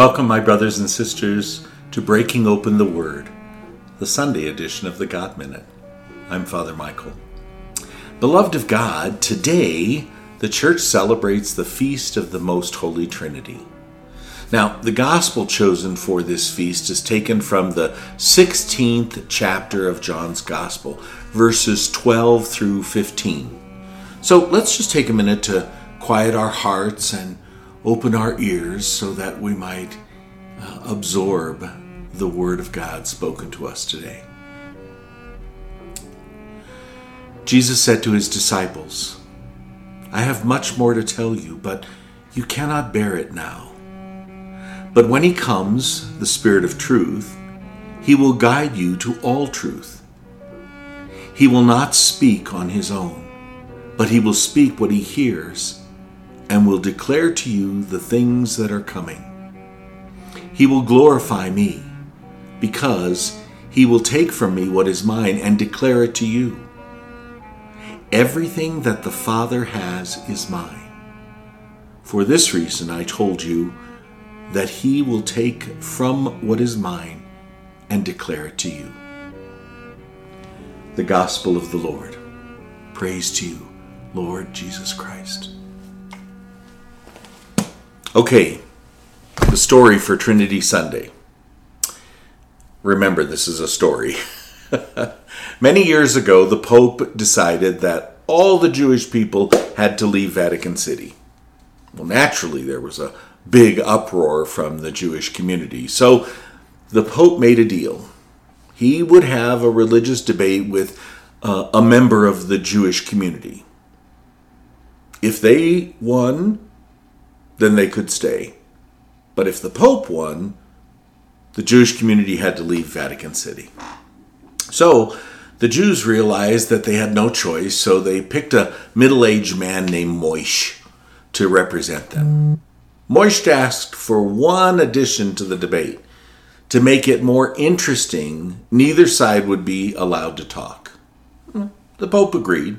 Welcome, my brothers and sisters, to Breaking Open the Word, the Sunday edition of the God Minute. I'm Father Michael. Beloved of God, today the church celebrates the feast of the Most Holy Trinity. Now, the gospel chosen for this feast is taken from the 16th chapter of John's Gospel, verses 12 through 15. So let's just take a minute to quiet our hearts and open our ears so that we might uh, absorb the Word of God spoken to us today. Jesus said to his disciples, I have much more to tell you, but you cannot bear it now. But when he comes, the Spirit of truth, he will guide you to all truth. He will not speak on his own, but he will speak what he hears and will declare to you the things that are coming. He will glorify me, because he will take from me what is mine and declare it to you. Everything that the Father has is mine. For this reason I told you that he will take from what is mine and declare it to you. The Gospel of the Lord. Praise to you, Lord Jesus Christ. Okay, the story for Trinity Sunday. Remember, this is a story. Many years ago, the Pope decided that all the Jewish people had to leave Vatican City. Well, naturally, there was a big uproar from the Jewish community. So the Pope made a deal. He would have a religious debate with uh, a member of the Jewish community. If they won, then they could stay. But if the Pope won, the Jewish community had to leave Vatican City. So the Jews realized that they had no choice, so they picked a middle aged man named Moish to represent them. Moish asked for one addition to the debate. To make it more interesting, neither side would be allowed to talk. Hmm, the Pope agreed.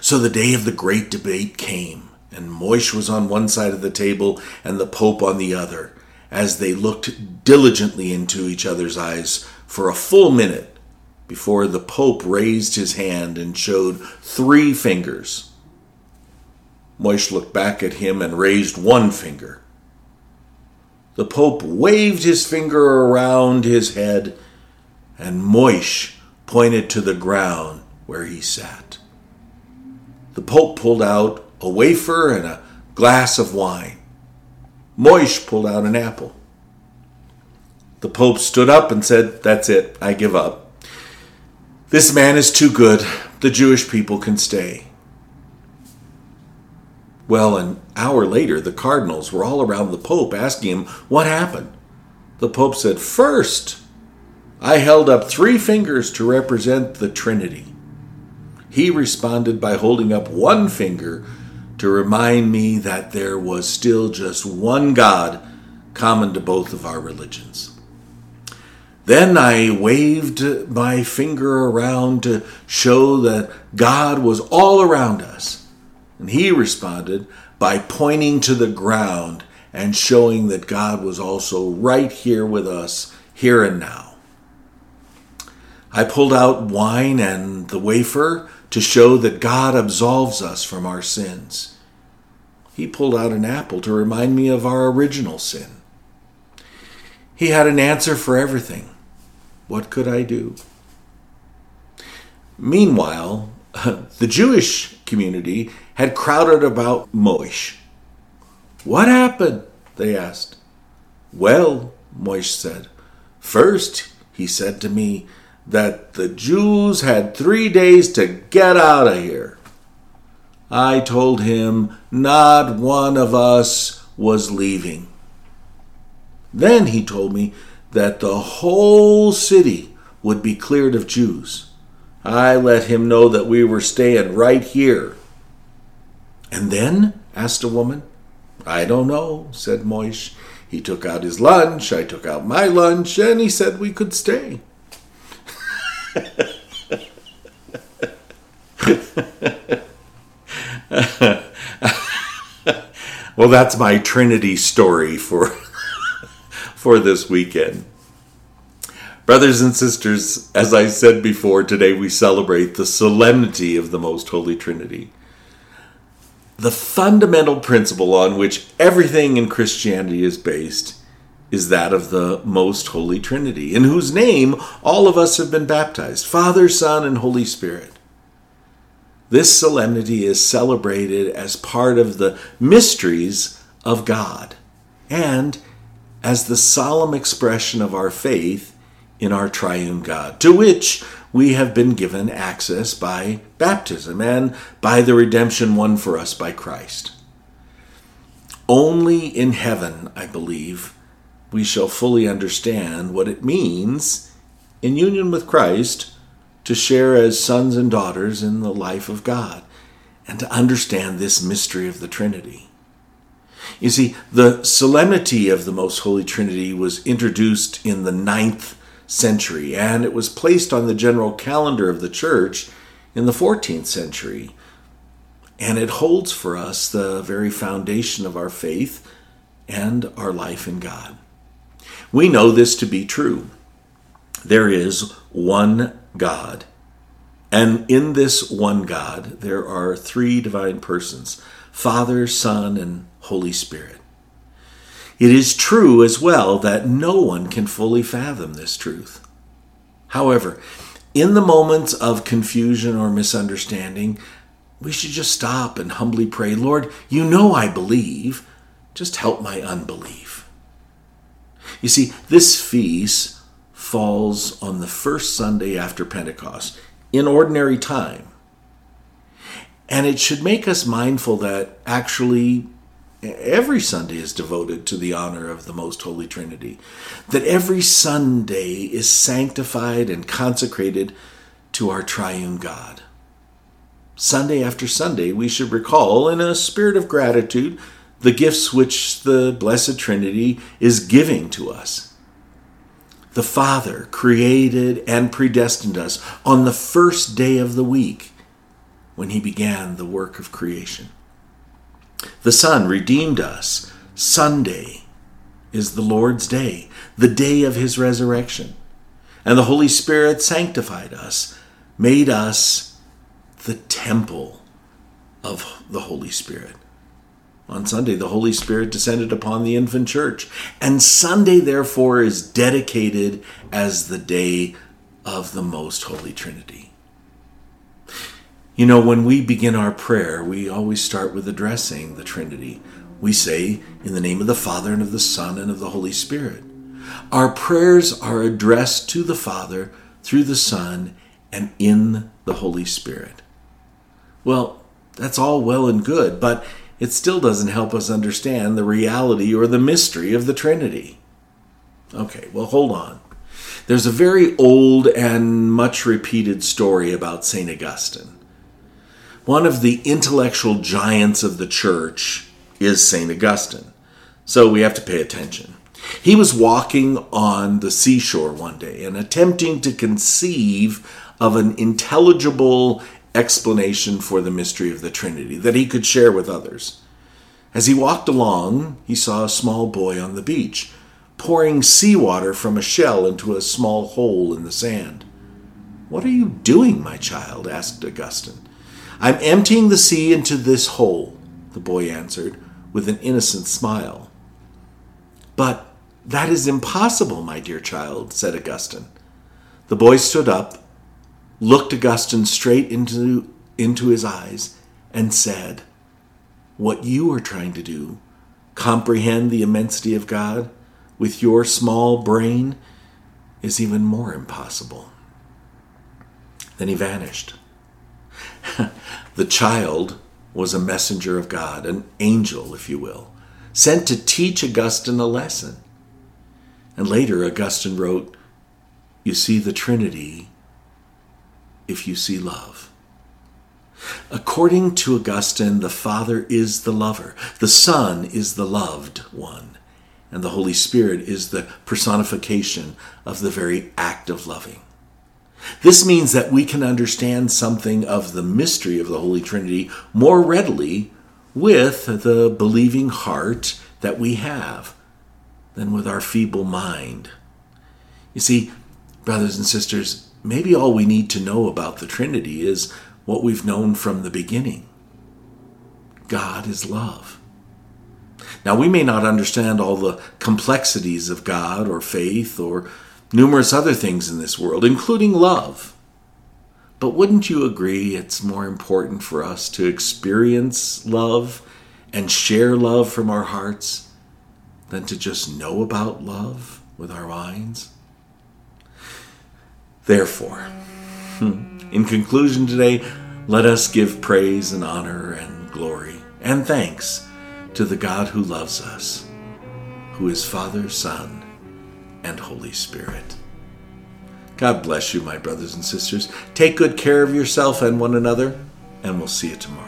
So the day of the great debate came and Moish was on one side of the table and the Pope on the other, as they looked diligently into each other's eyes for a full minute before the Pope raised his hand and showed three fingers. Moish looked back at him and raised one finger. The Pope waved his finger around his head, and Moish pointed to the ground where he sat. The Pope pulled out a wafer and a glass of wine. Moish pulled out an apple. The Pope stood up and said, That's it, I give up. This man is too good. The Jewish people can stay. Well, an hour later, the cardinals were all around the Pope asking him what happened. The Pope said, First, I held up three fingers to represent the Trinity. He responded by holding up one finger to remind me that there was still just one God common to both of our religions. Then I waved my finger around to show that God was all around us. And he responded by pointing to the ground and showing that God was also right here with us, here and now. I pulled out wine and the wafer to show that God absolves us from our sins. He pulled out an apple to remind me of our original sin. He had an answer for everything. What could I do? Meanwhile, the Jewish community had crowded about Moish. What happened? they asked. Well, Moish said, first he said to me, that the Jews had three days to get out of here. I told him not one of us was leaving. Then he told me that the whole city would be cleared of Jews. I let him know that we were staying right here. And then? asked a woman. I don't know, said Moish. He took out his lunch, I took out my lunch, and he said we could stay. well, that's my Trinity story for for this weekend. Brothers and sisters, as I said before, today we celebrate the solemnity of the Most Holy Trinity. The fundamental principle on which everything in Christianity is based is that of the Most Holy Trinity, in whose name all of us have been baptized Father, Son, and Holy Spirit. This solemnity is celebrated as part of the mysteries of God and as the solemn expression of our faith in our triune God, to which we have been given access by baptism and by the redemption won for us by Christ. Only in heaven, I believe, we shall fully understand what it means in union with Christ to share as sons and daughters in the life of God and to understand this mystery of the Trinity. You see, the solemnity of the Most Holy Trinity was introduced in the ninth century, and it was placed on the general calendar of the church in the 14th century. And it holds for us the very foundation of our faith and our life in God. We know this to be true. There is one God. And in this one God, there are three divine persons Father, Son, and Holy Spirit. It is true as well that no one can fully fathom this truth. However, in the moments of confusion or misunderstanding, we should just stop and humbly pray, Lord, you know I believe, just help my unbelief. You see, this feast falls on the first Sunday after Pentecost, in ordinary time. And it should make us mindful that actually every Sunday is devoted to the honor of the Most Holy Trinity, that every Sunday is sanctified and consecrated to our triune God. Sunday after Sunday, we should recall, in a spirit of gratitude, the gifts which the Blessed Trinity is giving to us. The Father created and predestined us on the first day of the week when He began the work of creation. The Son redeemed us. Sunday is the Lord's day, the day of his resurrection. And the Holy Spirit sanctified us, made us the temple of the Holy Spirit. On Sunday, the Holy Spirit descended upon the infant church. And Sunday, therefore, is dedicated as the day of the Most Holy Trinity. You know, when we begin our prayer, we always start with addressing the Trinity. We say, In the name of the Father, and of the Son, and of the Holy Spirit. Our prayers are addressed to the Father through the Son and in the Holy Spirit. Well, that's all well and good, but it still doesn't help us understand the reality or the mystery of the Trinity. Okay, well, hold on. There's a very old and much repeated story about St. Augustine. One of the intellectual giants of the church is St. Augustine, so we have to pay attention. He was walking on the seashore one day and attempting to conceive of an intelligible explanation for the mystery of the Trinity that he could share with others. As he walked along, he saw a small boy on the beach pouring seawater from a shell into a small hole in the sand. What are you doing, my child? asked Augustine. I'm emptying the sea into this hole, the boy answered, with an innocent smile. But that is impossible, my dear child, said Augustine. The boy stood up, looked Augustine straight into, into his eyes, and said, What you are trying to do, comprehend the immensity of God with your small brain, is even more impossible. Then he vanished. the child was a messenger of God, an angel, if you will, sent to teach Augustine a lesson. And later, Augustine wrote, You see the Trinity if you see love. According to Augustine, the Father is the lover, the Son is the loved one, and the Holy Spirit is the personification of the very act of loving. This means that we can understand something of the mystery of the Holy Trinity more readily with the believing heart that we have. than with our feeble mind. You see, brothers and sisters, maybe all we need to know about the Trinity is what we've known from the beginning God is love. Now, we may not understand all the complexities of God or faith or numerous other things in this world, including love. But wouldn't you agree it's more important for us to experience love and share love from our hearts than to just know about love with our minds? Therefore, hmm, in conclusion today, let us give praise and honor and glory and thanks to the God who loves us, who is Father, Son, and Holy Spirit. God bless you, my brothers and sisters. Take good care of yourself and one another, and we'll see you tomorrow.